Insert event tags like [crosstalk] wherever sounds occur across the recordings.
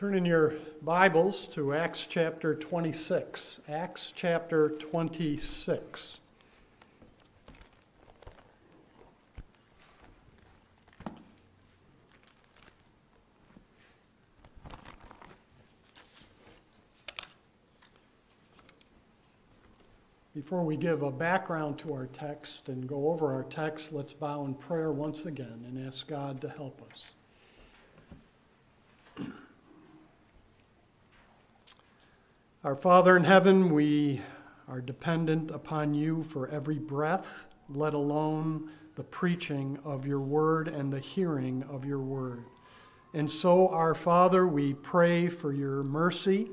Turn in your Bibles to Acts chapter 26. Acts chapter 26. Before we give a background to our text and go over our text, let's bow in prayer once again and ask God to help us. Our Father in heaven, we are dependent upon you for every breath, let alone the preaching of your word and the hearing of your word. And so, our Father, we pray for your mercy.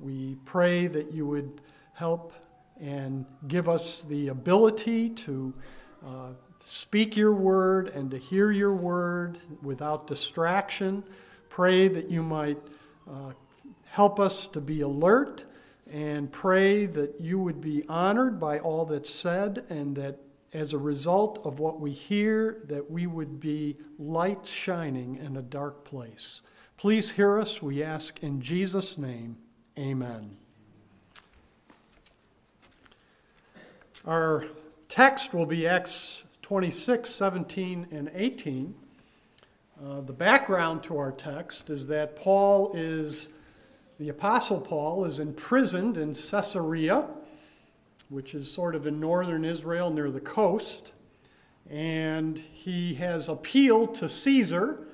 We pray that you would help and give us the ability to uh, speak your word and to hear your word without distraction. Pray that you might uh, help us to be alert and pray that you would be honored by all that's said and that as a result of what we hear that we would be light shining in a dark place. Please hear us. We ask in jesus name. Amen. Our text will be acts 26 17 and 18 uh, the background to our text is that paul is the Apostle Paul is imprisoned in Caesarea, which is sort of in northern Israel near the coast, and he has appealed to Caesar,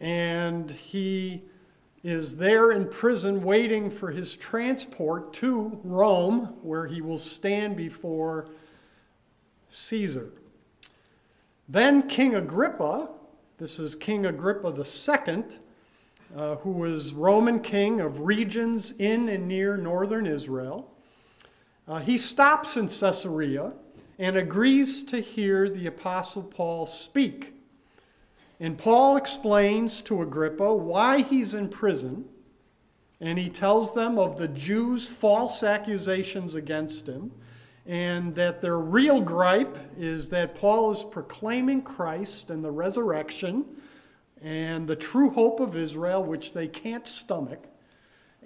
and he is there in prison waiting for his transport to Rome, where he will stand before Caesar. Then King Agrippa, this is King Agrippa II, uh, who was Roman king of regions in and near northern Israel. Uh, he stops in Caesarea and agrees to hear the Apostle Paul speak. And Paul explains to Agrippa why he's in prison, and he tells them of the Jews' false accusations against him, and that their real gripe is that Paul is proclaiming Christ and the resurrection and the true hope of Israel, which they can't stomach.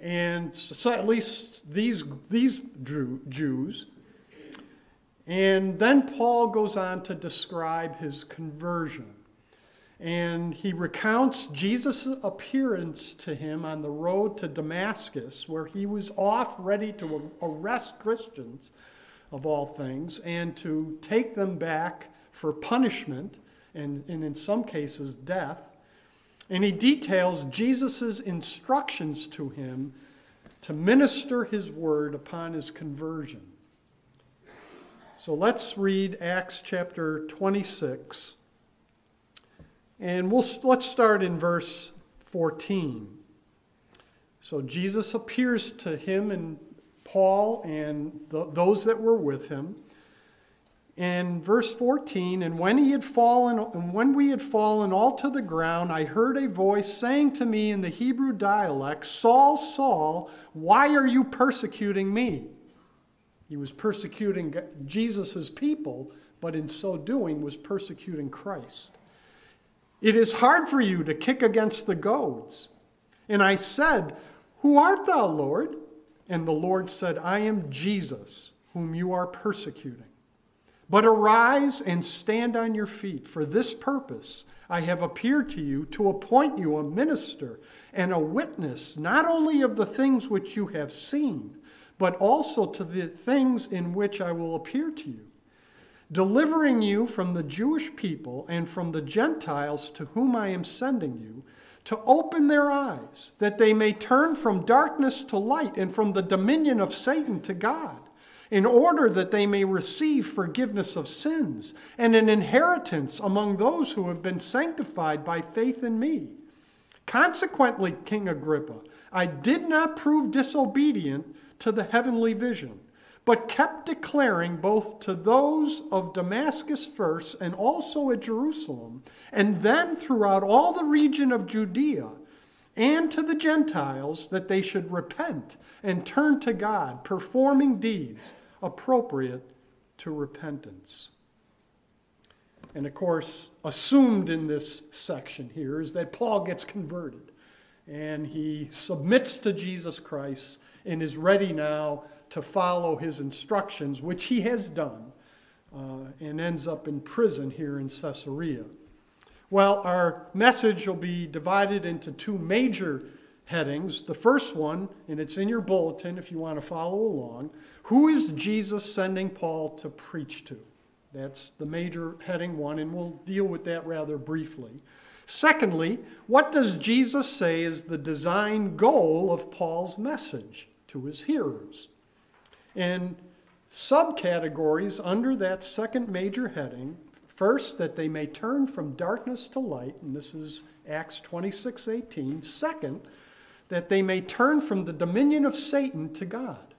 And so at least these, these Jews. And then Paul goes on to describe his conversion. And he recounts Jesus' appearance to him on the road to Damascus, where he was off ready to arrest Christians, of all things, and to take them back for punishment, and, and in some cases, death. And he details Jesus' instructions to him to minister his word upon his conversion. So let's read Acts chapter 26. And we'll, let's start in verse 14. So Jesus appears to him and Paul and the, those that were with him in verse 14 and when he had fallen and when we had fallen all to the ground i heard a voice saying to me in the hebrew dialect saul saul why are you persecuting me he was persecuting jesus' people but in so doing was persecuting christ. It is hard for you to kick against the goads. And i said who art thou lord and the lord said i am jesus whom you are persecuting but arise and stand on your feet. For this purpose I have appeared to you to appoint you a minister and a witness, not only of the things which you have seen, but also to the things in which I will appear to you, delivering you from the Jewish people and from the Gentiles to whom I am sending you, to open their eyes, that they may turn from darkness to light and from the dominion of Satan to God in order that they may receive forgiveness of sins and an inheritance among those who have been sanctified by faith in me. Consequently, King Agrippa, I did not prove disobedient to the heavenly vision, but kept declaring both to those of Damascus first and also at Jerusalem, and then throughout all the region of Judea and to the Gentiles that they should repent and turn to God, performing deeds appropriate to repentance. And of course, assumed in this section here is that Paul gets converted. and he submits to Jesus Christ and is ready now to follow his instructions, which he has done, uh, and ends up in prison here in Caesarea. Well, our message will be divided into two major headings. The first one, and it's in your bulletin if you want to follow along Who is Jesus sending Paul to preach to? That's the major heading one, and we'll deal with that rather briefly. Secondly, what does Jesus say is the design goal of Paul's message to his hearers? And subcategories under that second major heading first, that they may turn from darkness to light, and this is Acts 26 18. Second, that they may turn from the dominion of Satan to God.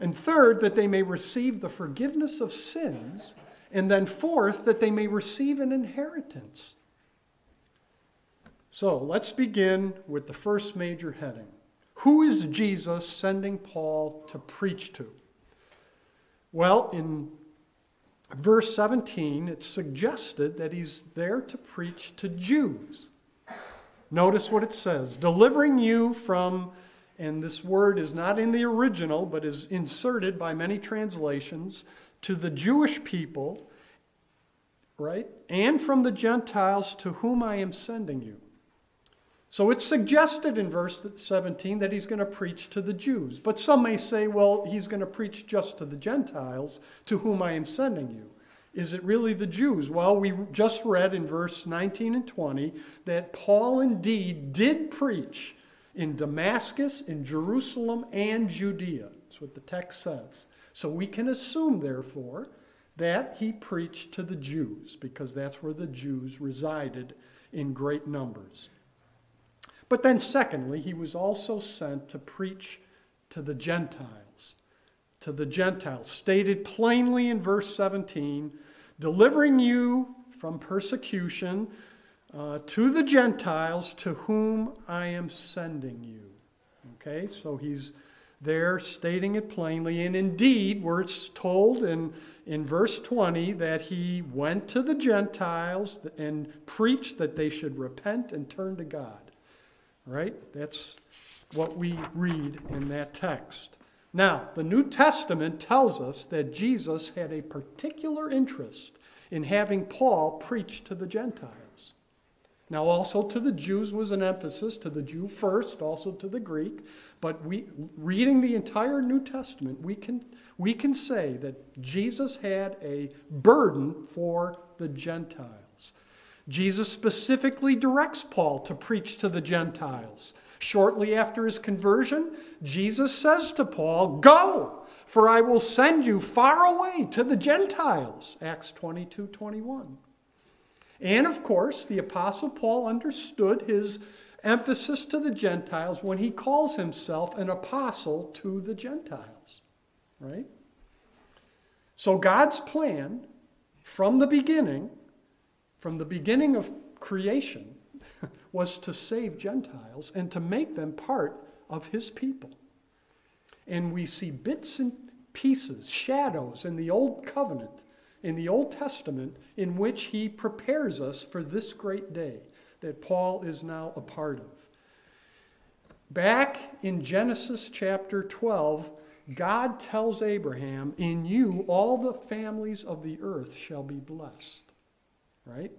And third, that they may receive the forgiveness of sins. And then fourth, that they may receive an inheritance. So let's begin with the first major heading. Who is Jesus sending Paul to preach to? Well, in verse 17, it's suggested that he's there to preach to Jews. Notice what it says delivering you from, and this word is not in the original, but is inserted by many translations, to the Jewish people, right? And from the Gentiles to whom I am sending you. So it's suggested in verse 17 that he's going to preach to the Jews. But some may say, well, he's going to preach just to the Gentiles to whom I am sending you. Is it really the Jews? Well, we just read in verse 19 and 20 that Paul indeed did preach in Damascus, in Jerusalem, and Judea. That's what the text says. So we can assume, therefore, that he preached to the Jews because that's where the Jews resided in great numbers. But then, secondly, he was also sent to preach to the Gentiles to the Gentiles, stated plainly in verse 17 delivering you from persecution uh, to the Gentiles to whom I am sending you. Okay, so he's there stating it plainly. And indeed, we're told in, in verse 20 that he went to the Gentiles and preached that they should repent and turn to God. Right? That's what we read in that text. Now, the New Testament tells us that Jesus had a particular interest in having Paul preach to the Gentiles. Now, also to the Jews was an emphasis, to the Jew first, also to the Greek. But we, reading the entire New Testament, we can, we can say that Jesus had a burden for the Gentiles. Jesus specifically directs Paul to preach to the Gentiles. Shortly after his conversion, Jesus says to Paul, Go, for I will send you far away to the Gentiles. Acts 22 21. And of course, the Apostle Paul understood his emphasis to the Gentiles when he calls himself an apostle to the Gentiles. Right? So God's plan from the beginning, from the beginning of creation, [laughs] was to save Gentiles and to make them part of his people. And we see bits and pieces, shadows in the Old Covenant, in the Old Testament, in which he prepares us for this great day that Paul is now a part of. Back in Genesis chapter 12, God tells Abraham, In you all the families of the earth shall be blessed. Right?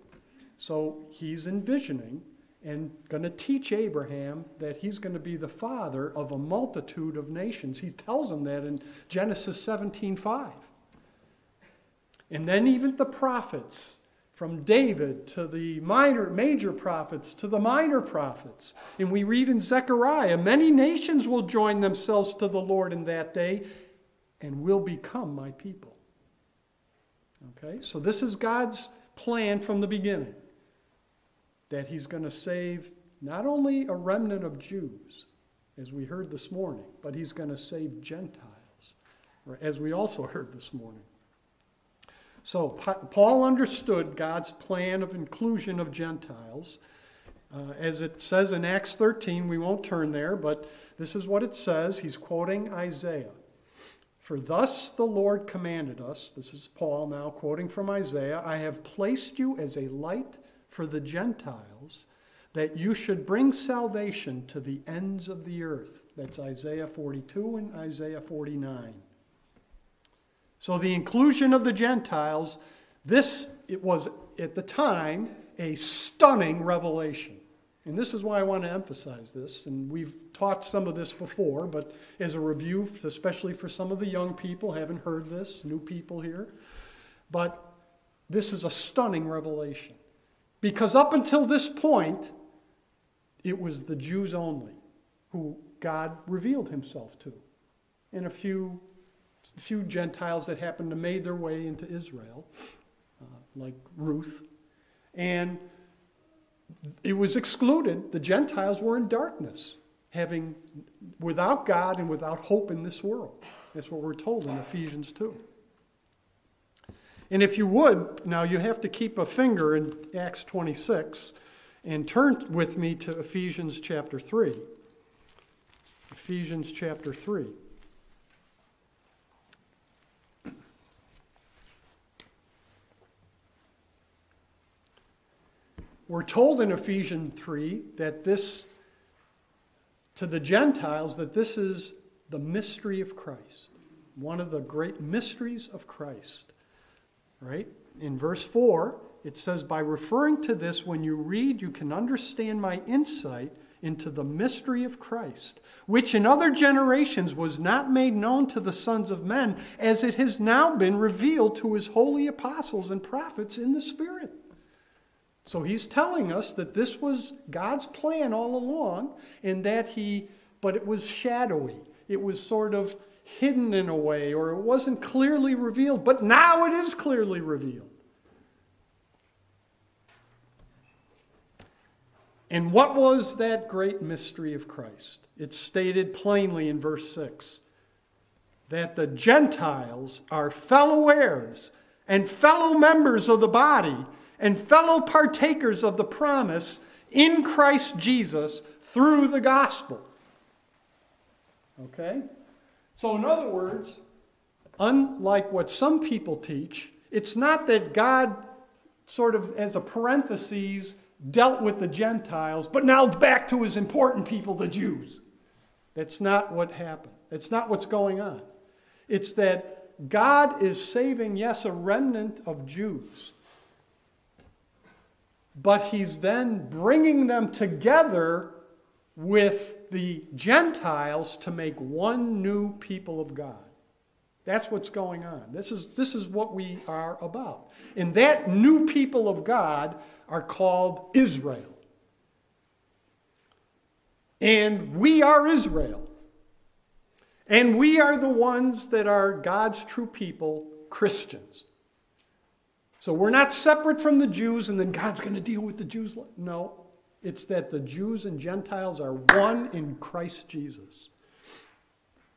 So he's envisioning and going to teach Abraham that he's going to be the father of a multitude of nations. He tells him that in Genesis 17:5. And then even the prophets, from David to the minor major prophets to the minor prophets. And we read in Zechariah, many nations will join themselves to the Lord in that day and will become my people. Okay? So this is God's plan from the beginning that he's going to save not only a remnant of Jews, as we heard this morning, but he's going to save Gentiles, as we also [laughs] heard this morning. So, Paul understood God's plan of inclusion of Gentiles. Uh, as it says in Acts 13, we won't turn there, but this is what it says. He's quoting Isaiah. For thus the Lord commanded us, this is Paul now quoting from Isaiah, I have placed you as a light for the Gentiles, that you should bring salvation to the ends of the earth. That's Isaiah 42 and Isaiah 49. So the inclusion of the Gentiles, this it was at the time a stunning revelation. And this is why I want to emphasize this. And we've taught some of this before, but as a review, especially for some of the young people, haven't heard this, new people here. But this is a stunning revelation. Because up until this point, it was the Jews only who God revealed himself to. And a few, few Gentiles that happened to made their way into Israel, uh, like Ruth. And it was excluded. The Gentiles were in darkness, having without God and without hope in this world. That's what we're told in Ephesians 2. And if you would, now you have to keep a finger in Acts 26 and turn with me to Ephesians chapter 3. Ephesians chapter 3. We're told in Ephesians 3 that this, to the Gentiles, that this is the mystery of Christ, one of the great mysteries of Christ. Right? In verse 4, it says, By referring to this, when you read, you can understand my insight into the mystery of Christ, which in other generations was not made known to the sons of men, as it has now been revealed to his holy apostles and prophets in the Spirit. So he's telling us that this was God's plan all along, and that he, but it was shadowy. It was sort of hidden in a way, or it wasn't clearly revealed, but now it is clearly revealed. And what was that great mystery of Christ? It's stated plainly in verse 6 that the Gentiles are fellow heirs and fellow members of the body and fellow partakers of the promise in Christ Jesus through the gospel. Okay? So, in other words, unlike what some people teach, it's not that God, sort of as a parenthesis, dealt with the Gentiles, but now back to his important people, the Jews. That's not what happened. That's not what's going on. It's that God is saving, yes, a remnant of Jews, but he's then bringing them together with the Gentiles to make one new people of God. That's what's going on. This is, this is what we are about. And that new people of God are called Israel. And we are Israel. And we are the ones that are God's true people, Christians. So we're not separate from the Jews and then God's going to deal with the Jews. No, it's that the Jews and Gentiles are one in Christ Jesus.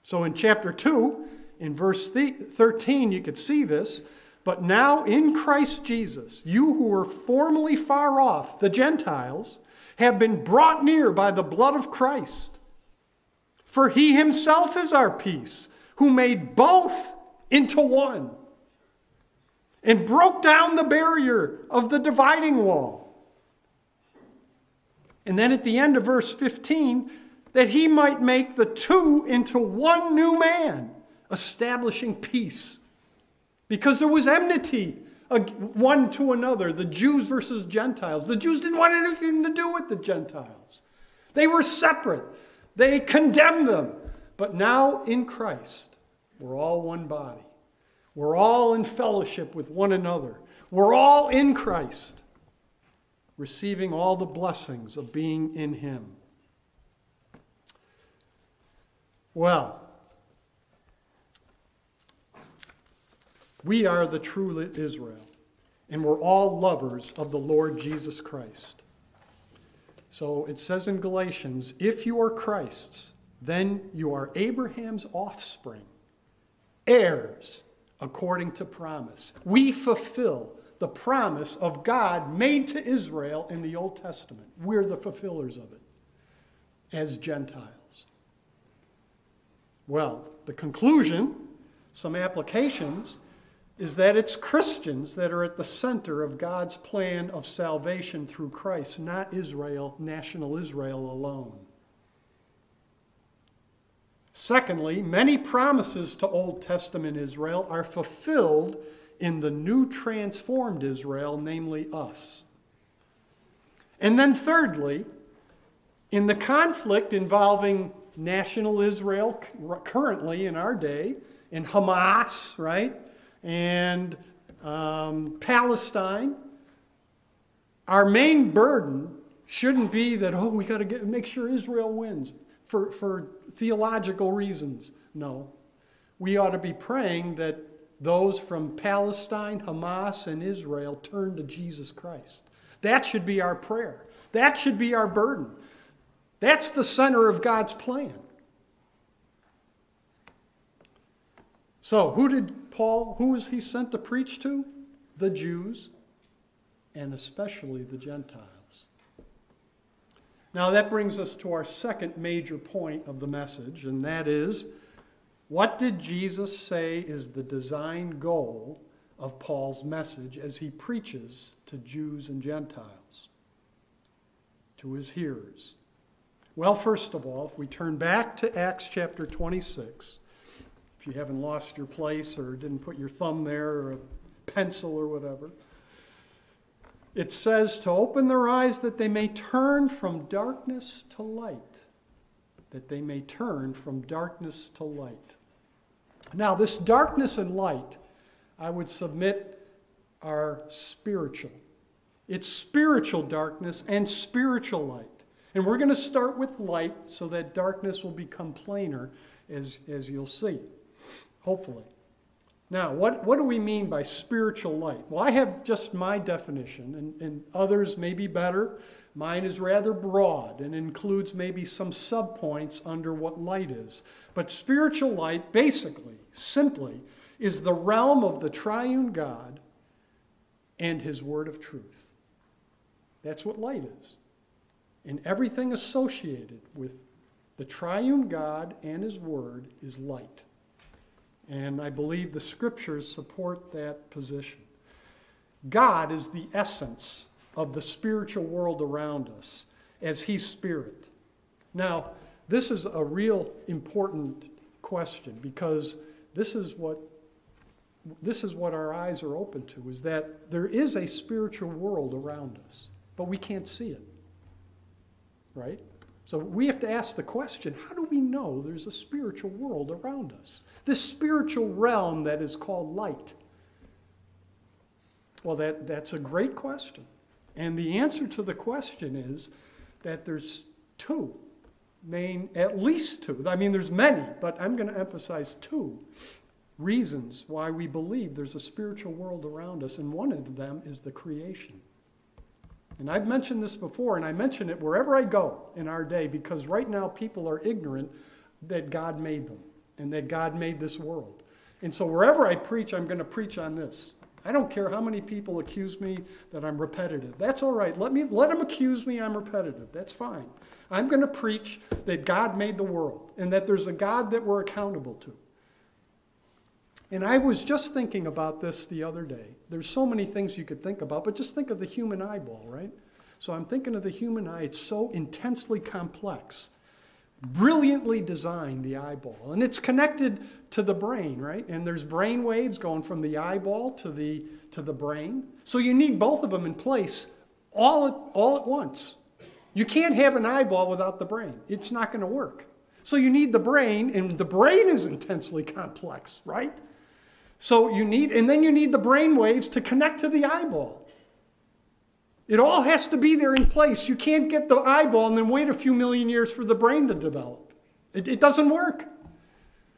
So in chapter 2, in verse 13, you could see this. But now in Christ Jesus, you who were formerly far off, the Gentiles, have been brought near by the blood of Christ. For he himself is our peace, who made both into one and broke down the barrier of the dividing wall and then at the end of verse 15, that he might make the two into one new man, establishing peace. Because there was enmity one to another, the Jews versus Gentiles. The Jews didn't want anything to do with the Gentiles, they were separate, they condemned them. But now in Christ, we're all one body. We're all in fellowship with one another. We're all in Christ receiving all the blessings of being in Him. Well, we are the true Israel, and we're all lovers of the Lord Jesus Christ. So it says in Galatians if you are Christ's, then you are Abraham's offspring, heirs according to promise. We fulfill the promise of God made to Israel in the Old Testament. We're the fulfillers of it as Gentiles. Well, the conclusion, some applications. is that it's Christians that are at the center of God's plan of salvation through Christ, not Israel, national Israel alone. Secondly, many promises to Old Testament Israel are fulfilled in the new transformed Israel, namely us. And then, thirdly, in the conflict involving national Israel currently in our day, in Hamas, right, and um, Palestine, our main burden shouldn't be that, oh, we got to make sure Israel wins for, for theological reasons. No. We ought to be praying that those from Palestine, Hamas, and Israel turn to Jesus Christ. That should be our prayer. That should be our burden. That's the center of God's plan. So, who did Paul, who was he sent to preach to? The Jews, and especially the Gentiles. Now, that brings us to our second major point of the message, and that is what did Jesus say is the design goal of Paul's message as he preaches to Jews and Gentiles, to his hearers? Well, first of all, if we turn back to Acts chapter 26, if you haven't lost your place or didn't put your thumb there or a pencil or whatever, it says to open their eyes that they may turn from darkness to light. That they may turn from darkness to light. Now, this darkness and light, I would submit, are spiritual. It's spiritual darkness and spiritual light. And we're going to start with light so that darkness will become plainer, as, as you'll see, hopefully. Now, what, what do we mean by spiritual light? Well, I have just my definition, and, and others may be better. Mine is rather broad and includes maybe some subpoints under what light is. But spiritual light, basically, simply, is the realm of the triune God and his word of truth. That's what light is. And everything associated with the triune God and his word is light. And I believe the scriptures support that position. God is the essence of the spiritual world around us as He's spirit. Now, this is a real important question because this is what this is what our eyes are open to is that there is a spiritual world around us, but we can't see it. Right? So we have to ask the question how do we know there's a spiritual world around us? This spiritual realm that is called light? Well, that, that's a great question. And the answer to the question is that there's two main, at least two. I mean, there's many, but I'm going to emphasize two reasons why we believe there's a spiritual world around us, and one of them is the creation. And I've mentioned this before, and I mention it wherever I go in our day because right now people are ignorant that God made them and that God made this world. And so wherever I preach, I'm going to preach on this. I don't care how many people accuse me that I'm repetitive. That's all right. Let me let them accuse me I'm repetitive. That's fine. I'm going to preach that God made the world and that there's a God that we're accountable to. And I was just thinking about this the other day. There's so many things you could think about, but just think of the human eyeball, right? So I'm thinking of the human eye. It's so intensely complex, brilliantly designed, the eyeball. And it's connected to the brain, right? And there's brain waves going from the eyeball to the, to the brain. So you need both of them in place all at, all at once. You can't have an eyeball without the brain, it's not going to work. So you need the brain, and the brain is intensely complex, right? So you need, and then you need the brain waves to connect to the eyeball. It all has to be there in place. You can't get the eyeball and then wait a few million years for the brain to develop. It, it doesn't work.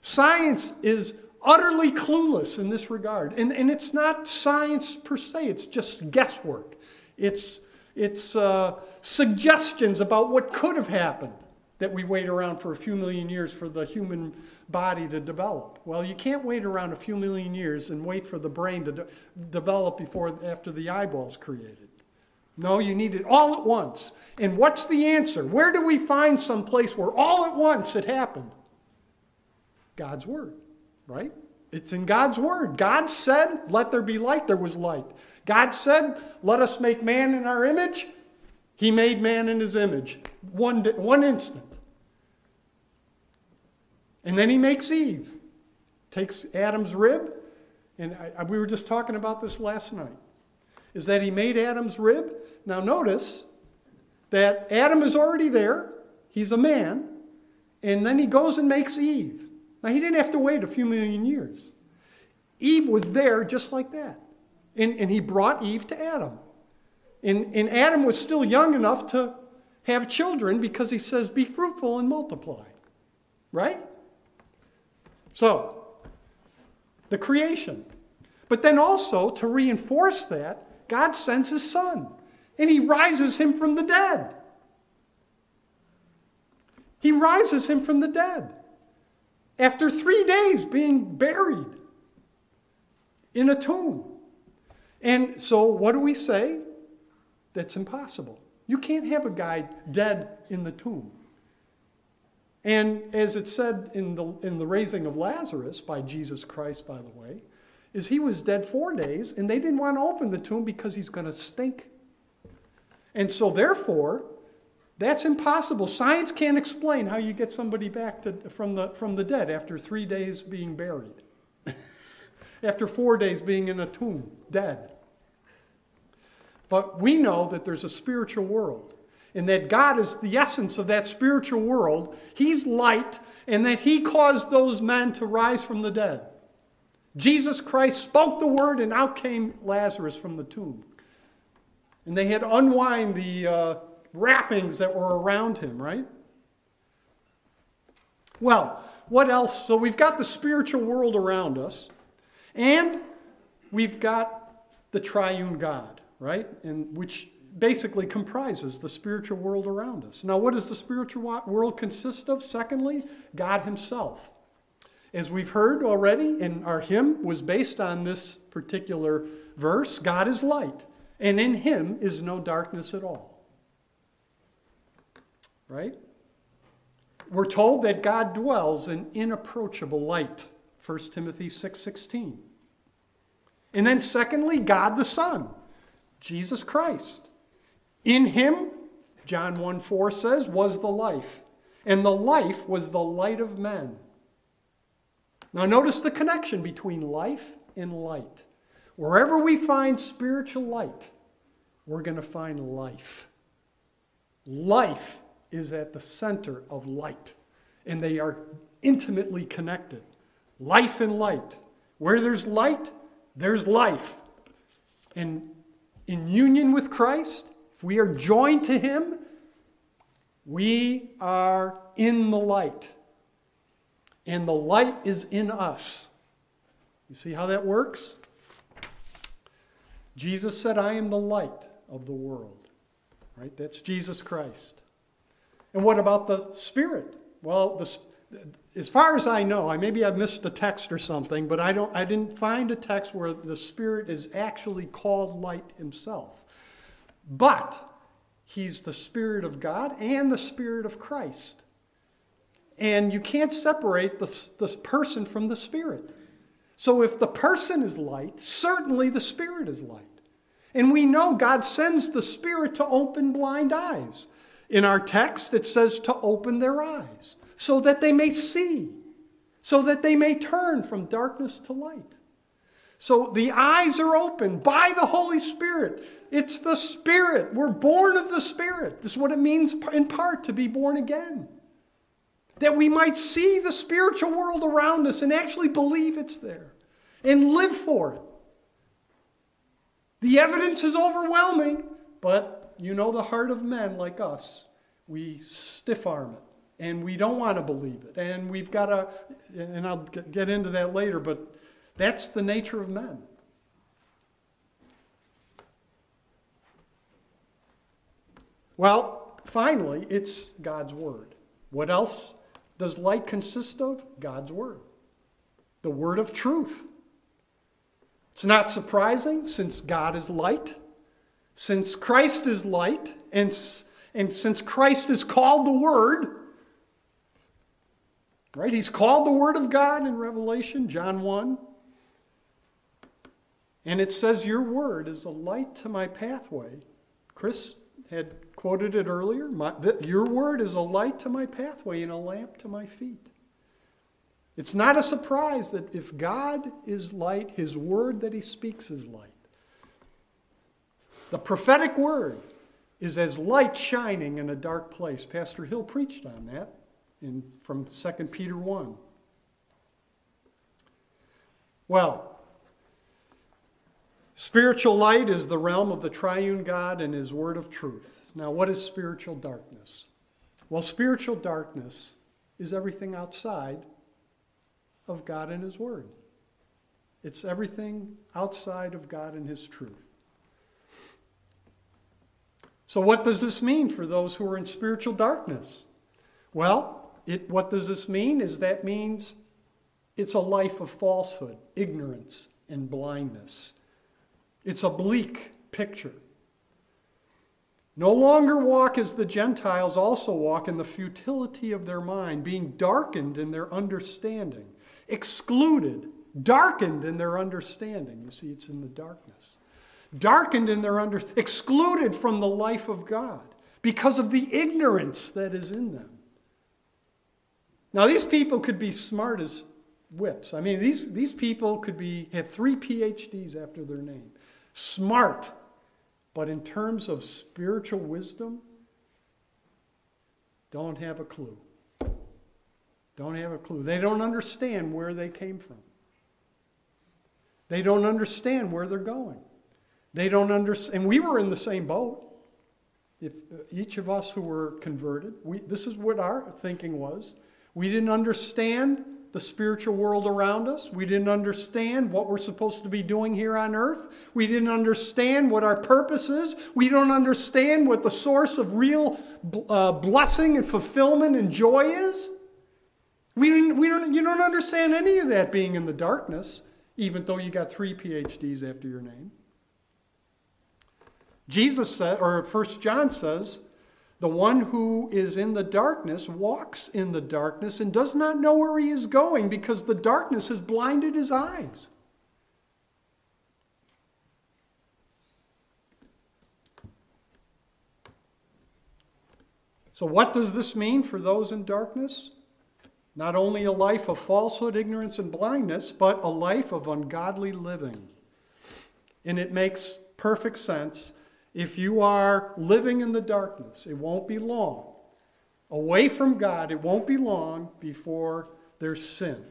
Science is utterly clueless in this regard. And, and it's not science per se, it's just guesswork. It's, it's uh, suggestions about what could have happened that we wait around for a few million years for the human body to develop. Well, you can't wait around a few million years and wait for the brain to de- develop before after the eyeball's created. No, you need it all at once. And what's the answer? Where do we find some place where all at once it happened? God's word, right? It's in God's word. God said, Let there be light. There was light. God said, Let us make man in our image. He made man in his image. One, one instant. And then he makes Eve. Takes Adam's rib. And I, we were just talking about this last night. Is that he made Adam's rib. Now notice that Adam is already there. He's a man. And then he goes and makes Eve. Now, he didn't have to wait a few million years. Eve was there just like that. And, and he brought Eve to Adam. And, and Adam was still young enough to have children because he says, Be fruitful and multiply. Right? So, the creation. But then also, to reinforce that, God sends his son and he rises him from the dead. He rises him from the dead after three days being buried in a tomb. And so, what do we say? That's impossible. You can't have a guy dead in the tomb. And as it said in the, in the raising of Lazarus by Jesus Christ, by the way, is he was dead four days, and they didn't want to open the tomb because he's going to stink. And so, therefore, that's impossible. Science can't explain how you get somebody back to, from, the, from the dead after three days being buried, [laughs] after four days being in a tomb, dead. But we know that there's a spiritual world, and that God is the essence of that spiritual world. He's light, and that He caused those men to rise from the dead. Jesus Christ spoke the word, and out came Lazarus from the tomb. And they had unwind the. Uh, wrappings that were around him, right? Well, what else? So we've got the spiritual world around us, and we've got the triune God, right? And which basically comprises the spiritual world around us. Now, what does the spiritual world consist of? Secondly, God Himself. As we've heard already, and our hymn was based on this particular verse God is light, and in Him is no darkness at all right? We're told that God dwells in inapproachable light. 1 Timothy 6:16. and then secondly, God the Son, Jesus Christ. In him, John 1 4 says, was the life, and the life was the light of men. Now, notice the connection between life and light. Wherever we find spiritual light, we're going to find life. Life is at the center of light, and they are intimately connected. Life and light. Where there's light, there's life. And in union with Christ, if we are joined to Him, we are in the light. And the light is in us. You see how that works? Jesus said, I am the light of the world. Right? That's Jesus Christ. And what about the Spirit? Well, the, as far as I know, I maybe I missed a text or something, but I don't I didn't find a text where the Spirit is actually called light himself. But he's the Spirit of God and the Spirit of Christ. And you can't separate the, the person from the Spirit. So if the person is light, certainly the Spirit is light. And we know God sends the Spirit to open blind eyes. In our text, it says to open their eyes so that they may see, so that they may turn from darkness to light. So the eyes are opened by the Holy Spirit. It's the Spirit. We're born of the Spirit. This is what it means in part to be born again. That we might see the spiritual world around us and actually believe it's there and live for it. The evidence is overwhelming, but you know the heart of men like us. We stiff arm it and we don't want to believe it. And we've got to, and I'll get into that later, but that's the nature of men. Well, finally, it's God's Word. What else does light consist of? God's Word. The Word of truth. It's not surprising since God is light. Since Christ is light, and, and since Christ is called the Word, Right? He's called the Word of God in Revelation, John 1. And it says, Your word is a light to my pathway. Chris had quoted it earlier. My, your word is a light to my pathway and a lamp to my feet. It's not a surprise that if God is light, his word that he speaks is light. The prophetic word is as light shining in a dark place. Pastor Hill preached on that in, from 2 Peter 1. Well, spiritual light is the realm of the triune God and his word of truth. Now, what is spiritual darkness? Well, spiritual darkness is everything outside of God and his word. It's everything outside of God and his truth. So, what does this mean for those who are in spiritual darkness? Well, it, what does this mean? Is that means it's a life of falsehood, ignorance, and blindness. It's a bleak picture. No longer walk as the Gentiles also walk in the futility of their mind, being darkened in their understanding, excluded, darkened in their understanding. You see, it's in the darkness darkened in their under, excluded from the life of God because of the ignorance that is in them. Now, these people could be smart as whips. I mean, these, these people could be, have three PhDs after their name. Smart, but in terms of spiritual wisdom, don't have a clue. Don't have a clue. They don't understand where they came from. They don't understand where they're going. They don't understand. And we were in the same boat. If uh, each of us who were converted, we, this is what our thinking was. We didn't understand the spiritual world around us. We didn't understand what we're supposed to be doing here on earth. We didn't understand what our purpose is. We don't understand what the source of real uh, blessing and fulfillment and joy is. We, didn't, we don't, you don't understand any of that being in the darkness, even though you got three PhDs after your name. Jesus said, or First John says, the one who is in the darkness walks in the darkness and does not know where he is going because the darkness has blinded his eyes. So, what does this mean for those in darkness? Not only a life of falsehood, ignorance, and blindness, but a life of ungodly living. And it makes perfect sense if you are living in the darkness, it won't be long. Away from God, it won't be long before there's sin.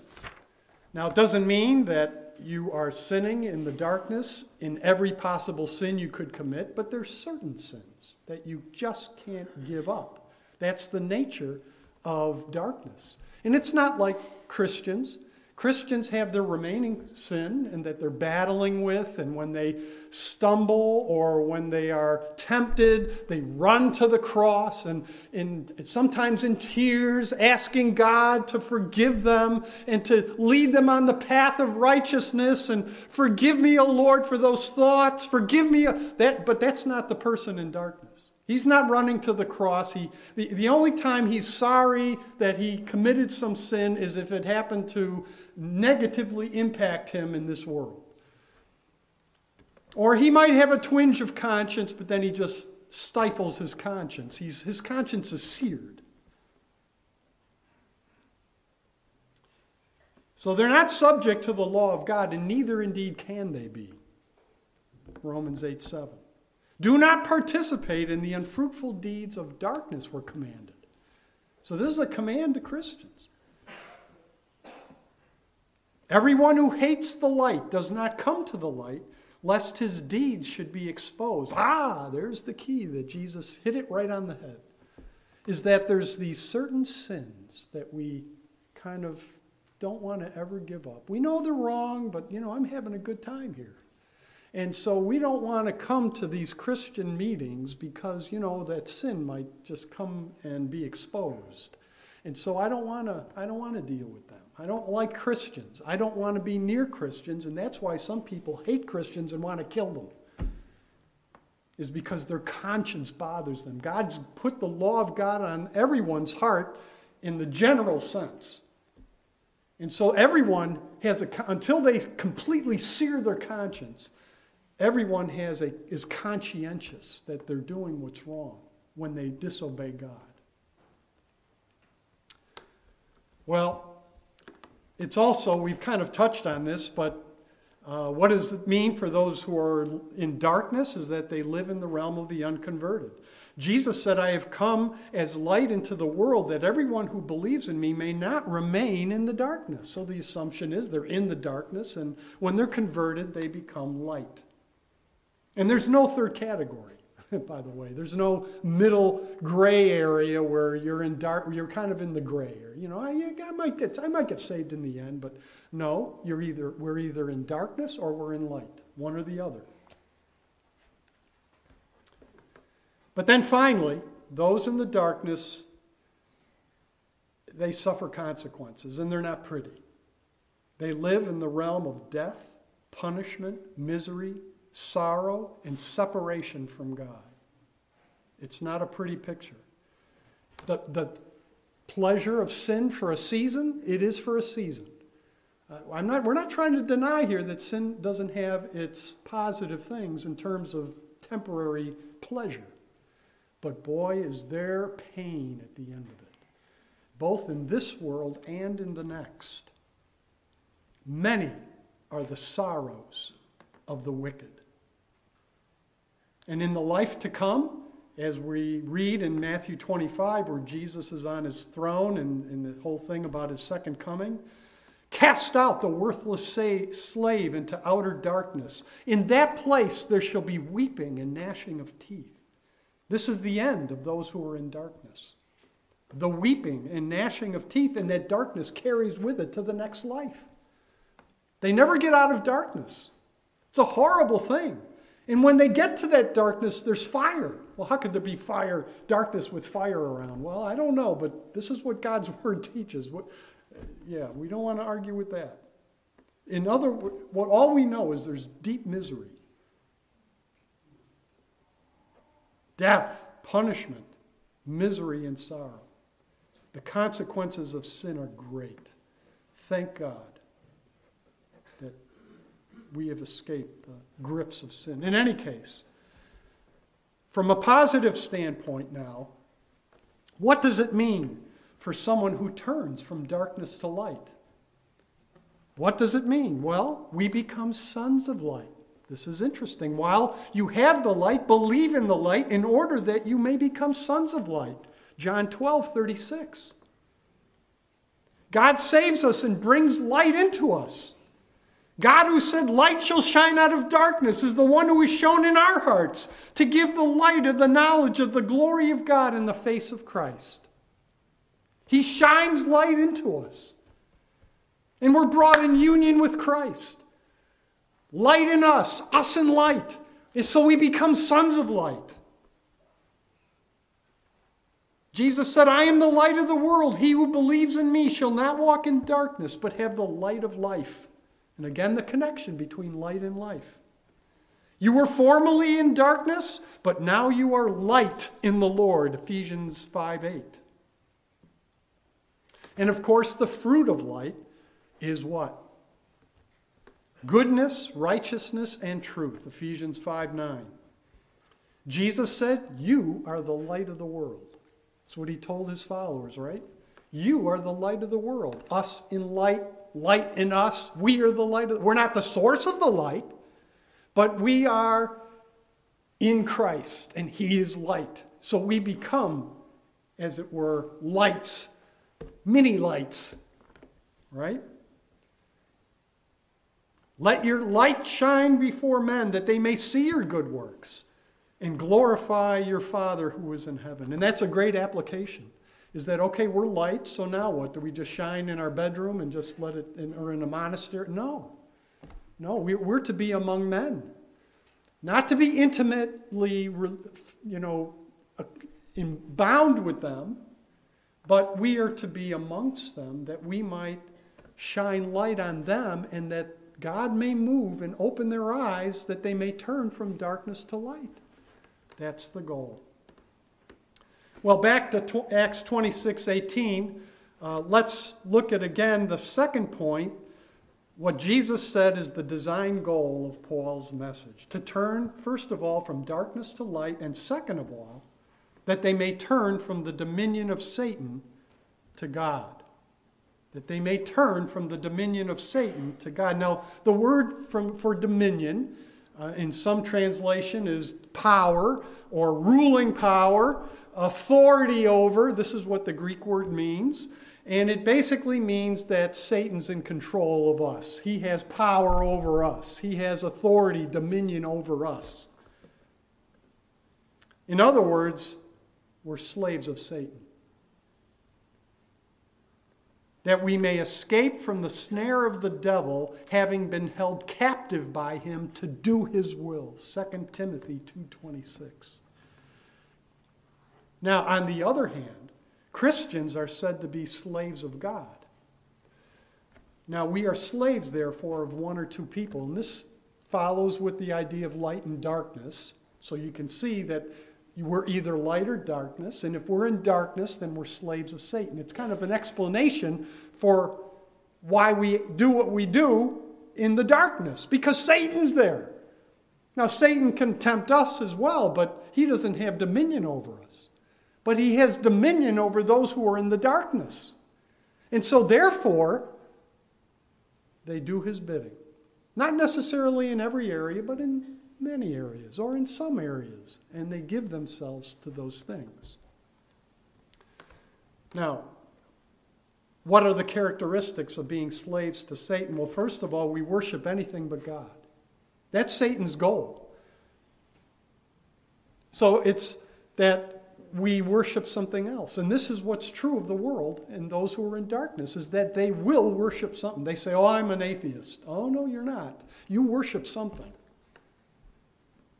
Now, it doesn't mean that you are sinning in the darkness in every possible sin you could commit, but there's certain sins that you just can't give up. That's the nature of darkness. And it's not like Christians Christians have their remaining sin and that they're battling with, and when they stumble or when they are tempted, they run to the cross and, sometimes in tears, asking God to forgive them and to lead them on the path of righteousness and forgive me, O Lord, for those thoughts. Forgive me. That, but that's not the person in darkness. He's not running to the cross. He, the, the only time he's sorry that he committed some sin is if it happened to negatively impact him in this world. Or he might have a twinge of conscience, but then he just stifles his conscience. He's, his conscience is seared. So they're not subject to the law of God, and neither indeed can they be. Romans 8 7. Do not participate in the unfruitful deeds of darkness, we're commanded. So this is a command to Christians. Everyone who hates the light does not come to the light, lest his deeds should be exposed. Ah, there's the key that Jesus hit it right on the head. Is that there's these certain sins that we kind of don't want to ever give up. We know they're wrong, but you know, I'm having a good time here. And so we don't want to come to these Christian meetings because, you know, that sin might just come and be exposed. And so I don't want to I don't want to deal with them. I don't like Christians. I don't want to be near Christians, and that's why some people hate Christians and want to kill them. Is because their conscience bothers them. God's put the law of God on everyone's heart in the general sense. And so everyone has a, until they completely sear their conscience, everyone has a, is conscientious that they're doing what's wrong when they disobey God. Well, it's also, we've kind of touched on this, but uh, what does it mean for those who are in darkness is that they live in the realm of the unconverted. Jesus said, I have come as light into the world that everyone who believes in me may not remain in the darkness. So the assumption is they're in the darkness, and when they're converted, they become light. And there's no third category, [laughs] by the way. There's no middle gray area where you're in dark, you're kind of in the gray area. You know, I, I, might get, I might get saved in the end, but no, you're either, we're either in darkness or we're in light, one or the other. But then finally, those in the darkness, they suffer consequences, and they're not pretty. They live in the realm of death, punishment, misery, sorrow, and separation from God. It's not a pretty picture. The, the pleasure of sin for a season, it is for a season. Uh, I'm not, we're not trying to deny here that sin doesn't have its positive things in terms of temporary pleasure. But boy, is there pain at the end of it, both in this world and in the next. Many are the sorrows of the wicked. And in the life to come, as we read in Matthew 25, where Jesus is on his throne and, and the whole thing about his second coming, cast out the worthless slave into outer darkness. In that place there shall be weeping and gnashing of teeth. This is the end of those who are in darkness. The weeping and gnashing of teeth, and that darkness carries with it to the next life. They never get out of darkness. It's a horrible thing. And when they get to that darkness, there's fire. Well, how could there be fire, darkness with fire around? Well, I don't know, but this is what God's [laughs] word teaches. What, yeah, we don't want to argue with that. In other what all we know is there's deep misery. death, punishment, misery, and sorrow. The consequences of sin are great. Thank God we have escaped the grips of sin. In any case, from a positive standpoint now, what does it mean for someone who turns from darkness to light? What does it mean? Well, we become sons of light. This is interesting. While you have the light, believe in the light in order that you may become sons of light. John 12, 36. God saves us and brings light into us. God, who said, Light shall shine out of darkness, is the one who is shone in our hearts to give the light of the knowledge of the glory of God in the face of Christ. He shines light into us. And we're brought in union with Christ. Light in us, us in light, and so we become sons of light. Jesus said, I am the light of the world. He who believes in me shall not walk in darkness, but have the light of life. And again, the connection between light and life. You were formerly in darkness, but now you are light in the Lord. Ephesians 5 8. And of course, the fruit of light is what? goodness, righteousness, and truth. Ephesians 5 9. Jesus said, You are the light of the world. That's what he told his followers, right? You are the light of the world. Us in light, light in us. We are the light. Of, we're not the source of the light, but we are in Christ, and he is light. So we become, as it were, lights, mini lights, right? Let your light shine before men that they may see your good works and glorify your Father who is in heaven. And that's a great application. Is that okay? We're light, so now what? Do we just shine in our bedroom and just let it, in, or in a monastery? No. No, we're to be among men. Not to be intimately, you know, uh, bound with them, but we are to be amongst them that we might shine light on them and that God may move and open their eyes that they may turn from darkness to light. That's the goal. Well, back to Acts 26 18, uh, let's look at again the second point. What Jesus said is the design goal of Paul's message to turn, first of all, from darkness to light, and second of all, that they may turn from the dominion of Satan to God. That they may turn from the dominion of Satan to God. Now, the word from, for dominion uh, in some translation is power or ruling power, authority over. This is what the Greek word means. And it basically means that Satan's in control of us. He has power over us, he has authority, dominion over us. In other words, we're slaves of Satan. That we may escape from the snare of the devil, having been held captive by him to do his will. 2 Timothy 2:26. Now, on the other hand, Christians are said to be slaves of God. Now, we are slaves, therefore, of one or two people. And this follows with the idea of light and darkness. So you can see that we're either light or darkness, and if we're in darkness, then we're slaves of Satan. It's kind of an explanation for why we do what we do in the darkness, because Satan's there. Now, Satan can tempt us as well, but he doesn't have dominion over us. But he has dominion over those who are in the darkness. And so, therefore, they do his bidding. Not necessarily in every area, but in many areas or in some areas, and they give themselves to those things. Now, what are the characteristics of being slaves to Satan? Well, first of all, we worship anything but God. That's Satan's goal. So it's that we worship something else. And this is what's true of the world and those who are in darkness is that they will worship something. They say, "Oh, I'm an atheist." Oh, no, you're not. You worship something.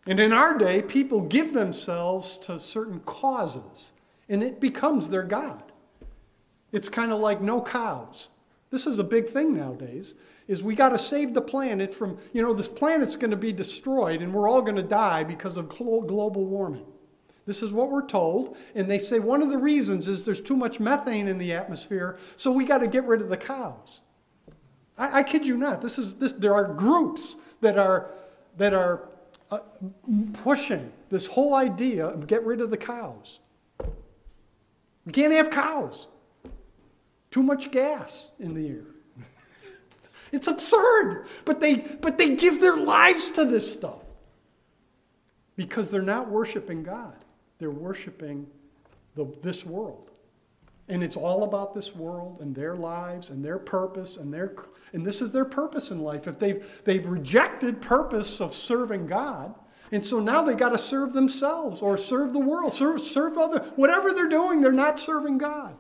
And in our day, people give themselves to certain causes, and it becomes their God. It's kind of like no cows. This is a big thing nowadays is we got to save the planet from, you know, this planet's going to be destroyed and we're all going to die because of global warming. This is what we're told. And they say one of the reasons is there's too much methane in the atmosphere, so we got to get rid of the cows. I, I kid you not. This is this, there are groups that are that are uh, pushing this whole idea of get rid of the cows. You can't have cows. Too much gas in the air. [laughs] it's absurd. But they, but they give their lives to this stuff because they're not worshiping God. They're worshiping the, this world. And it's all about this world and their lives and their purpose and their and this is their purpose in life. If they've they've rejected purpose of serving God, and so now they got to serve themselves or serve the world, serve serve other whatever they're doing, they're not serving God.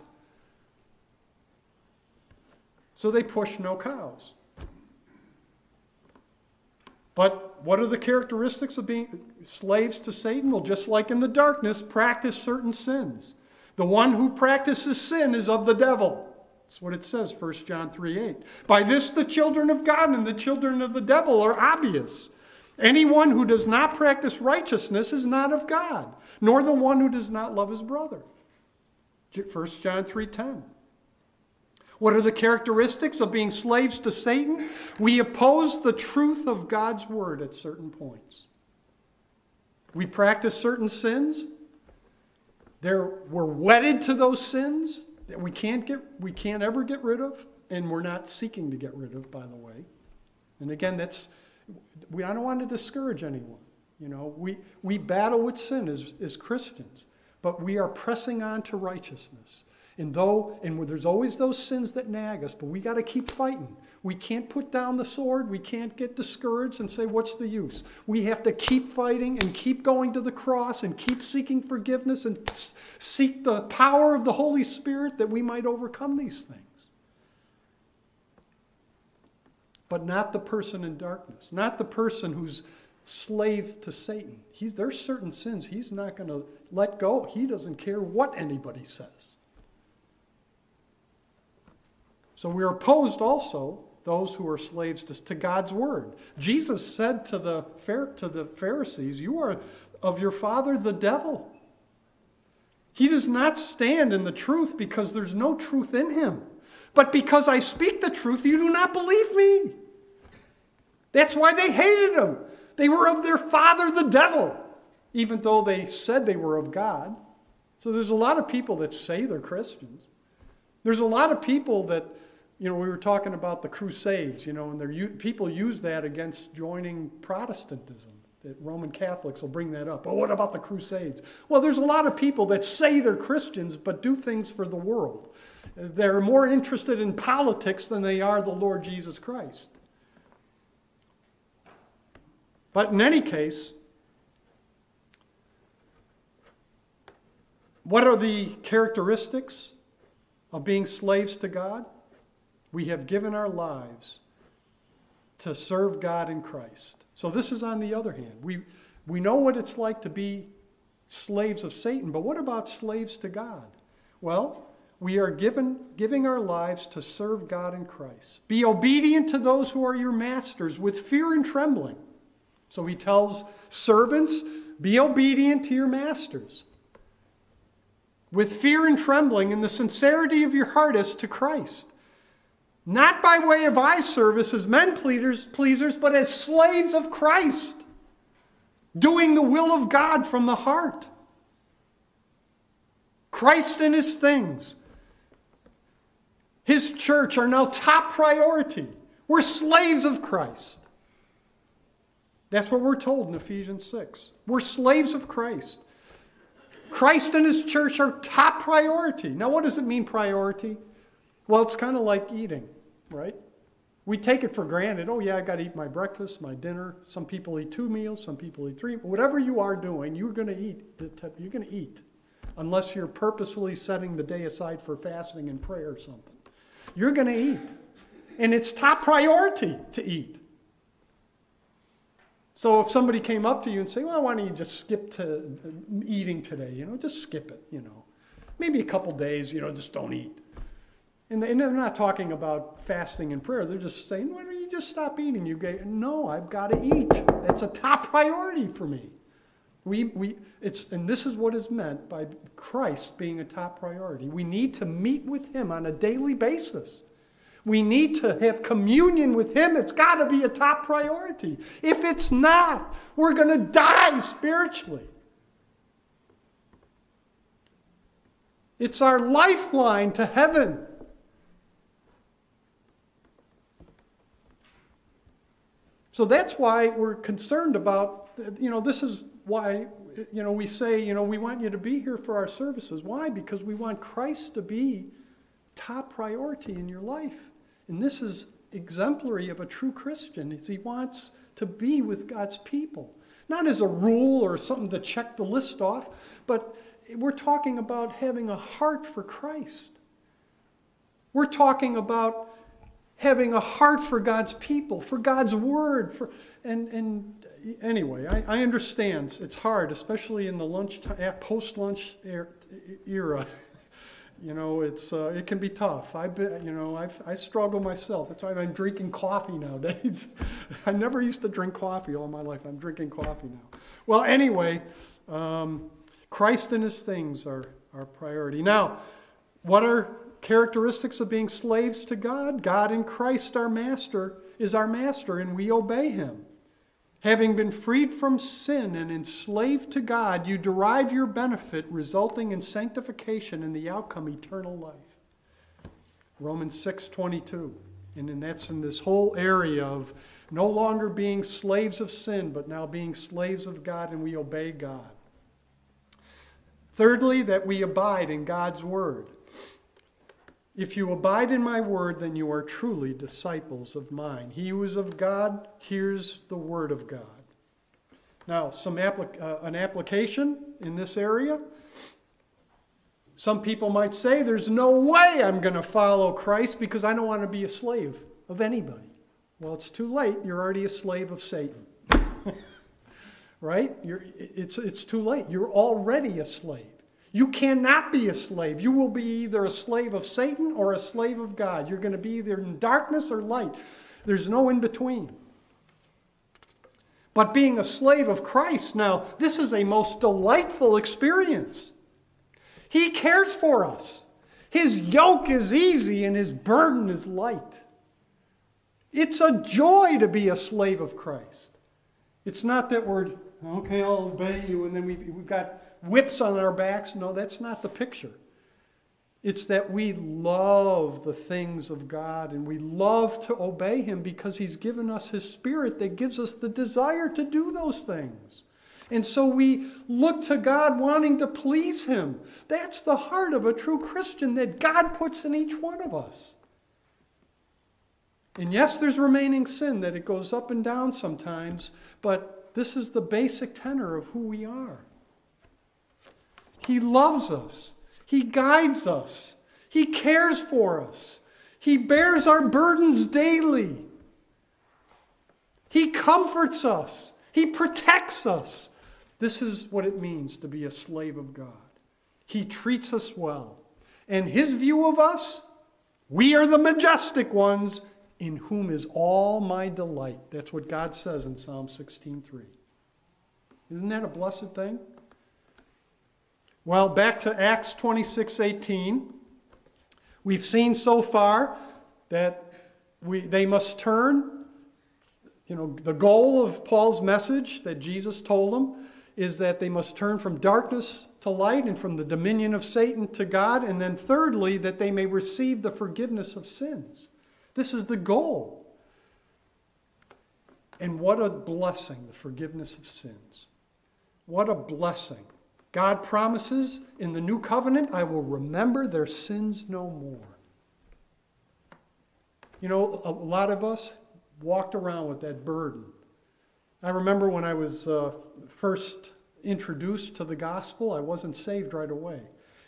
So they push no cows. But what are the characteristics of being slaves to Satan? Well, just like in the darkness, practice certain sins. The one who practices sin is of the devil. That's what it says, 1 John 3 8. By this, the children of God and the children of the devil are obvious. Anyone who does not practice righteousness is not of God, nor the one who does not love his brother. 1 John 3:10. What are the characteristics of being slaves to Satan? We oppose the truth of God's word at certain points. We practice certain sins there, we're wedded to those sins that we can't get, we can't ever get rid of, and we're not seeking to get rid of, by the way. And again, that's we. I don't want to discourage anyone. You know, we we battle with sin as as Christians, but we are pressing on to righteousness. And though, and there's always those sins that nag us, but we got to keep fighting. We can't put down the sword. We can't get discouraged and say, What's the use? We have to keep fighting and keep going to the cross and keep seeking forgiveness and seek the power of the Holy Spirit that we might overcome these things. But not the person in darkness, not the person who's slave to Satan. He's, there's certain sins he's not going to let go. He doesn't care what anybody says. So we're opposed also those who are slaves to, to God's word. Jesus said to the, to the Pharisees, You are of your father the devil. He does not stand in the truth because there's no truth in him. But because I speak the truth, you do not believe me. That's why they hated him. They were of their father, the devil, even though they said they were of God. So there's a lot of people that say they're Christians. There's a lot of people that, you know, we were talking about the Crusades, you know, and people use that against joining Protestantism. That Roman Catholics will bring that up. But what about the Crusades? Well, there's a lot of people that say they're Christians but do things for the world. They're more interested in politics than they are the Lord Jesus Christ. But in any case, what are the characteristics of being slaves to God? We have given our lives to serve God in Christ. So this is on the other hand. We, we know what it's like to be slaves of Satan, but what about slaves to God? Well, we are given, giving our lives to serve God in Christ. Be obedient to those who are your masters with fear and trembling. So he tells servants, be obedient to your masters with fear and trembling in the sincerity of your heart as to Christ. Not by way of eye service as men pleasers, but as slaves of Christ, doing the will of God from the heart. Christ and his things, his church are now top priority. We're slaves of Christ. That's what we're told in Ephesians 6. We're slaves of Christ. Christ and his church are top priority. Now, what does it mean, priority? Well, it's kind of like eating, right? We take it for granted. Oh, yeah, I got to eat my breakfast, my dinner. Some people eat two meals, some people eat three. Whatever you are doing, you're going to eat. You're going to eat, unless you're purposefully setting the day aside for fasting and prayer or something. You're going to eat. And it's top priority to eat. So if somebody came up to you and say, well, why don't you just skip to uh, eating today? You know, just skip it, you know. Maybe a couple days, you know, just don't eat. And they're not talking about fasting and prayer. They're just saying, why don't you just stop eating? You go, no, I've got to eat. That's a top priority for me. We, we, it's, and this is what is meant by Christ being a top priority. We need to meet with Him on a daily basis. We need to have communion with Him. It's got to be a top priority. If it's not, we're going to die spiritually. It's our lifeline to heaven. So that's why we're concerned about, you know, this is why, you know, we say, you know, we want you to be here for our services. Why? Because we want Christ to be top priority in your life. And this is exemplary of a true Christian, is he wants to be with God's people. Not as a rule or something to check the list off, but we're talking about having a heart for Christ. We're talking about having a heart for God's people, for God's word. For, and, and anyway, I, I understand it's hard, especially in the lunch post lunch er, era. [laughs] You know, it's uh, it can be tough. I've been, you know, I've, I struggle myself. That's why I'm drinking coffee [laughs] nowadays. I never used to drink coffee all my life. I'm drinking coffee now. Well, anyway, um, Christ and His things are our priority. Now, what are characteristics of being slaves to God? God in Christ, our Master, is our Master, and we obey Him. Having been freed from sin and enslaved to God, you derive your benefit, resulting in sanctification and the outcome eternal life. Romans 6:22. And then that's in this whole area of no longer being slaves of sin, but now being slaves of God and we obey God. Thirdly, that we abide in God's word. If you abide in my word, then you are truly disciples of mine. He who is of God hears the word of God. Now, some uh, an application in this area. Some people might say, There's no way I'm going to follow Christ because I don't want to be a slave of anybody. Well, it's too late. You're already a slave of Satan. [laughs] right? You're, it's, it's too late. You're already a slave. You cannot be a slave. You will be either a slave of Satan or a slave of God. You're going to be either in darkness or light. There's no in between. But being a slave of Christ, now, this is a most delightful experience. He cares for us. His yoke is easy and his burden is light. It's a joy to be a slave of Christ. It's not that we're, okay, I'll obey you, and then we've, we've got whips on our backs. No, that's not the picture. It's that we love the things of God and we love to obey Him because He's given us His Spirit that gives us the desire to do those things. And so we look to God wanting to please Him. That's the heart of a true Christian that God puts in each one of us. And yes, there's remaining sin that it goes up and down sometimes, but this is the basic tenor of who we are. He loves us, He guides us, He cares for us, He bears our burdens daily, He comforts us, He protects us. This is what it means to be a slave of God. He treats us well. And His view of us, we are the majestic ones in whom is all my delight. That's what God says in Psalm 16:3. Isn't that a blessed thing? Well, back to Acts 26:18. We've seen so far that we, they must turn. You know, the goal of Paul's message that Jesus told them is that they must turn from darkness to light and from the dominion of Satan to God. And then, thirdly, that they may receive the forgiveness of sins. This is the goal. And what a blessing, the forgiveness of sins. What a blessing. God promises in the new covenant, I will remember their sins no more. You know, a lot of us walked around with that burden. I remember when I was uh, first introduced to the gospel, I wasn't saved right away.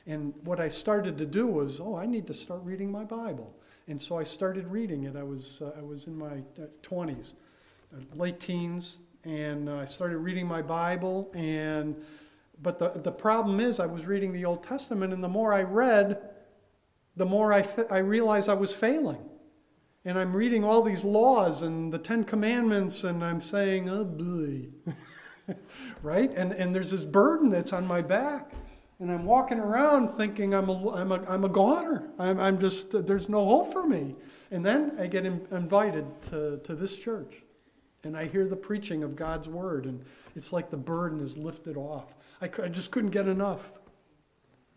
And what I started to do was, oh, I need to start reading my Bible. And so I started reading it. I was, uh, I was in my 20s, uh, uh, late teens, and uh, I started reading my Bible. And, but the, the problem is, I was reading the Old Testament, and the more I read, the more I, I realized I was failing. And I'm reading all these laws and the Ten Commandments, and I'm saying, oh boy. [laughs] right? And, and there's this burden that's on my back. And I'm walking around thinking I'm a, I'm a, I'm a goner. I'm, I'm just, there's no hope for me. And then I get in, invited to, to this church. And I hear the preaching of God's word. And it's like the burden is lifted off. I, I just couldn't get enough.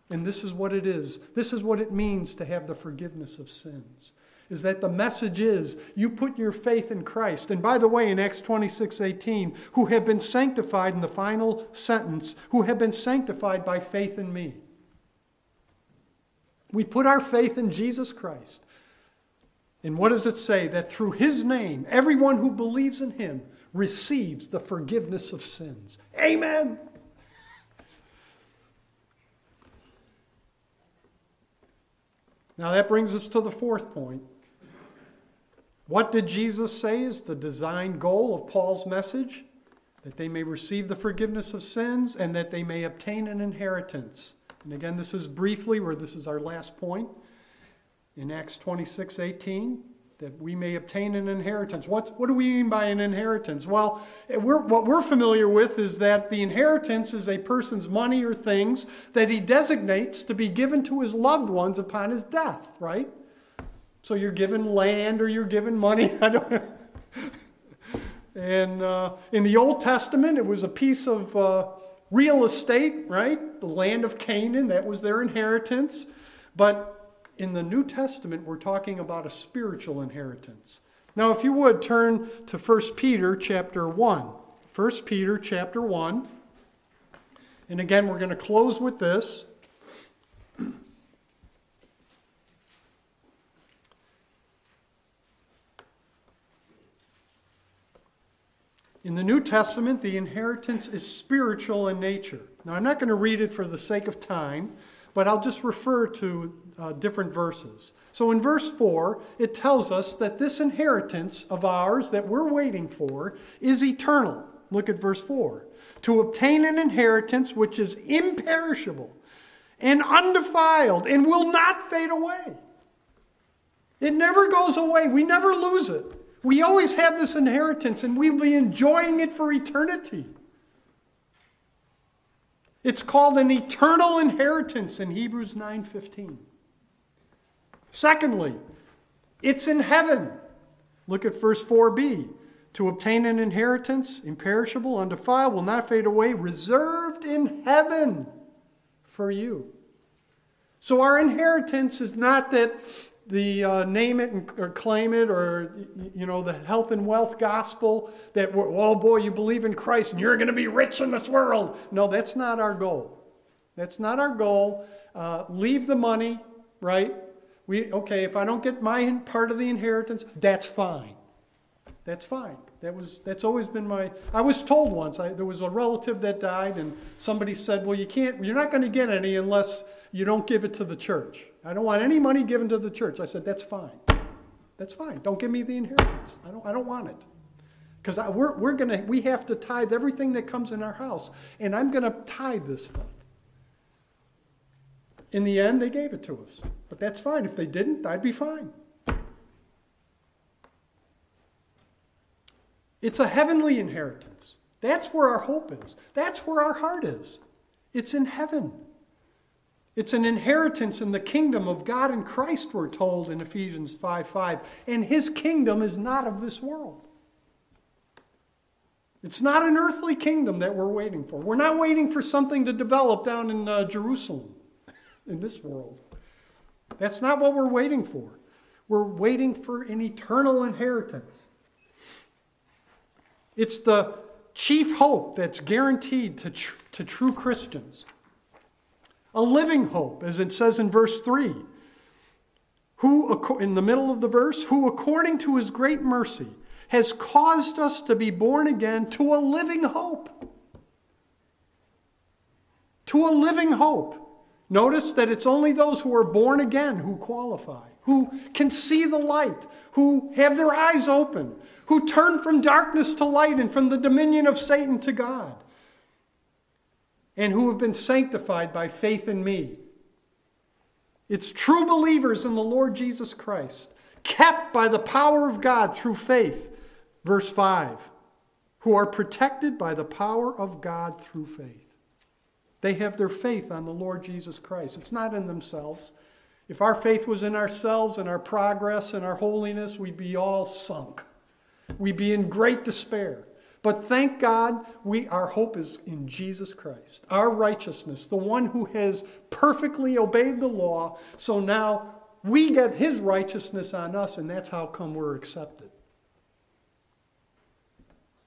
And this is what it is. This is what it means to have the forgiveness of sins is that the message is you put your faith in Christ. And by the way, in Acts 26 18, who have been sanctified in the final sentence, who have been sanctified by faith in me. We put our faith in Jesus Christ. And what does it say? That through his name, everyone who believes in him receives the forgiveness of sins. Amen. Now that brings us to the fourth point. What did Jesus say is the design goal of Paul's message? That they may receive the forgiveness of sins and that they may obtain an inheritance. And again, this is briefly where this is our last point in Acts 26 18 that we may obtain an inheritance. What, what do we mean by an inheritance? Well, we're, what we're familiar with is that the inheritance is a person's money or things that he designates to be given to his loved ones upon his death, right? So you're given land or you're given money. [laughs] I don't know. And uh, in the Old Testament, it was a piece of uh, real estate, right? The land of Canaan, that was their inheritance. But in the New Testament, we're talking about a spiritual inheritance. Now, if you would turn to 1 Peter chapter 1. 1 Peter chapter 1. And again, we're going to close with this. In the New Testament, the inheritance is spiritual in nature. Now, I'm not going to read it for the sake of time, but I'll just refer to uh, different verses. So, in verse 4, it tells us that this inheritance of ours that we're waiting for is eternal. Look at verse 4. To obtain an inheritance which is imperishable and undefiled and will not fade away. It never goes away, we never lose it. We always have this inheritance and we'll be enjoying it for eternity. It's called an eternal inheritance in Hebrews 9:15. Secondly, it's in heaven. Look at verse 4b. To obtain an inheritance, imperishable, undefiled, will not fade away, reserved in heaven for you. So our inheritance is not that the uh, name it and, or claim it or you know the health and wealth gospel that oh boy you believe in christ and you're going to be rich in this world. No that's not our goal. That's not our goal. Uh, leave the money right? We okay if i don't get my part of the inheritance that's fine. That's fine. That was that's always been my i was told once I, there was a relative that died and somebody said well you can't you're not going to get any unless you don't give it to the church I don't want any money given to the church. I said, That's fine. That's fine. Don't give me the inheritance. I don't, I don't want it. Because we're, we're gonna, we have to tithe everything that comes in our house. And I'm going to tithe this stuff. In the end, they gave it to us. But that's fine. If they didn't, I'd be fine. It's a heavenly inheritance. That's where our hope is. That's where our heart is. It's in heaven. It's an inheritance in the kingdom of God and Christ, we're told in Ephesians 5 5. And his kingdom is not of this world. It's not an earthly kingdom that we're waiting for. We're not waiting for something to develop down in uh, Jerusalem, [laughs] in this world. That's not what we're waiting for. We're waiting for an eternal inheritance. It's the chief hope that's guaranteed to, tr- to true Christians a living hope, as it says in verse 3. Who, in the middle of the verse, who according to his great mercy has caused us to be born again to a living hope. To a living hope. Notice that it's only those who are born again who qualify, who can see the light, who have their eyes open, who turn from darkness to light and from the dominion of Satan to God and who have been sanctified by faith in me. It's true believers in the Lord Jesus Christ, kept by the power of God through faith, verse 5, who are protected by the power of God through faith. They have their faith on the Lord Jesus Christ. It's not in themselves. If our faith was in ourselves and our progress and our holiness, we'd be all sunk. We'd be in great despair. But thank God, we, our hope is in Jesus Christ, our righteousness, the one who has perfectly obeyed the law. So now we get his righteousness on us, and that's how come we're accepted.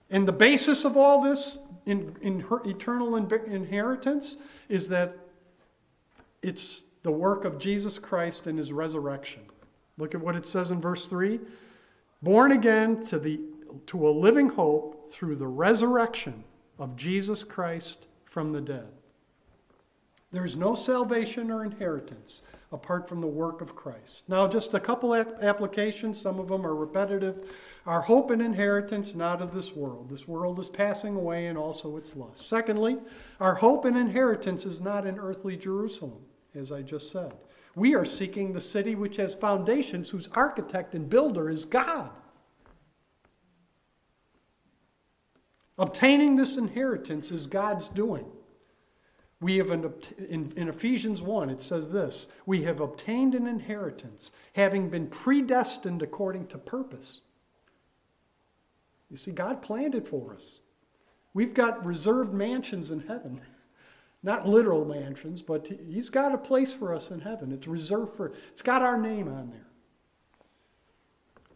And the basis of all this in, in eternal inheritance is that it's the work of Jesus Christ and his resurrection. Look at what it says in verse 3 born again to the to a living hope through the resurrection of Jesus Christ from the dead. There's no salvation or inheritance apart from the work of Christ. Now, just a couple applications, some of them are repetitive. Our hope and inheritance, not of this world. This world is passing away and also its lust. Secondly, our hope and inheritance is not in earthly Jerusalem, as I just said. We are seeking the city which has foundations, whose architect and builder is God. Obtaining this inheritance is God's doing. We have an, in, in Ephesians 1, it says this We have obtained an inheritance, having been predestined according to purpose. You see, God planned it for us. We've got reserved mansions in heaven. [laughs] Not literal mansions, but He's got a place for us in heaven. It's reserved for, it's got our name on there.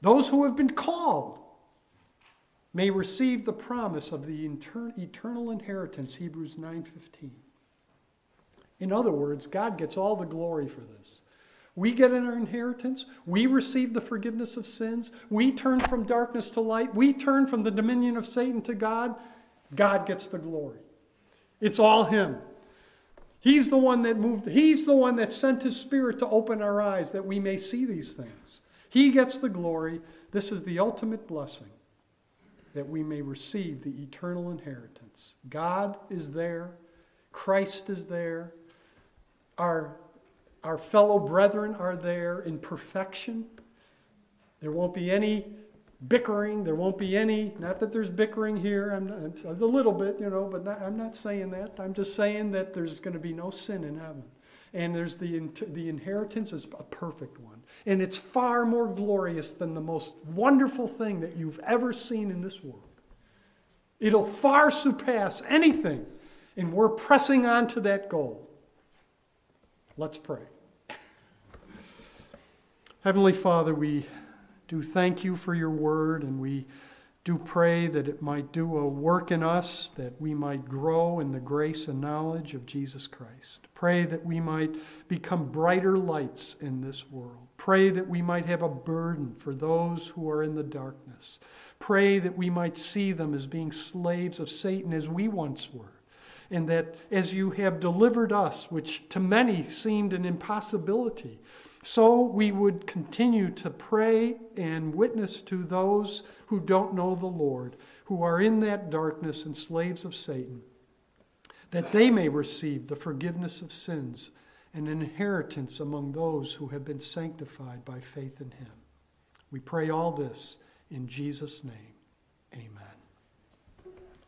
Those who have been called, may receive the promise of the eternal inheritance hebrews 9.15 in other words god gets all the glory for this. We get an inheritance. We receive the forgiveness of sins. We turn from darkness to light. We turn from the dominion of satan to god. God gets the glory. It's all him. He's the one that moved he's the one that sent his spirit to open our eyes that we may see these things. He gets the glory. This is the ultimate blessing that we may receive the eternal inheritance. God is there, Christ is there, our, our fellow brethren are there in perfection. There won't be any bickering. There won't be any, not that there's bickering here, I'm, not, a little bit, you know, but not, I'm not saying that. I'm just saying that there's going to be no sin in heaven. And there's the, the inheritance is a perfect one. And it's far more glorious than the most wonderful thing that you've ever seen in this world. It'll far surpass anything. And we're pressing on to that goal. Let's pray. Heavenly Father, we do thank you for your word, and we do pray that it might do a work in us, that we might grow in the grace and knowledge of Jesus Christ. Pray that we might become brighter lights in this world. Pray that we might have a burden for those who are in the darkness. Pray that we might see them as being slaves of Satan as we once were. And that as you have delivered us, which to many seemed an impossibility, so we would continue to pray and witness to those who don't know the Lord, who are in that darkness and slaves of Satan, that they may receive the forgiveness of sins and an inheritance among those who have been sanctified by faith in Him. We pray all this in Jesus' name. Amen.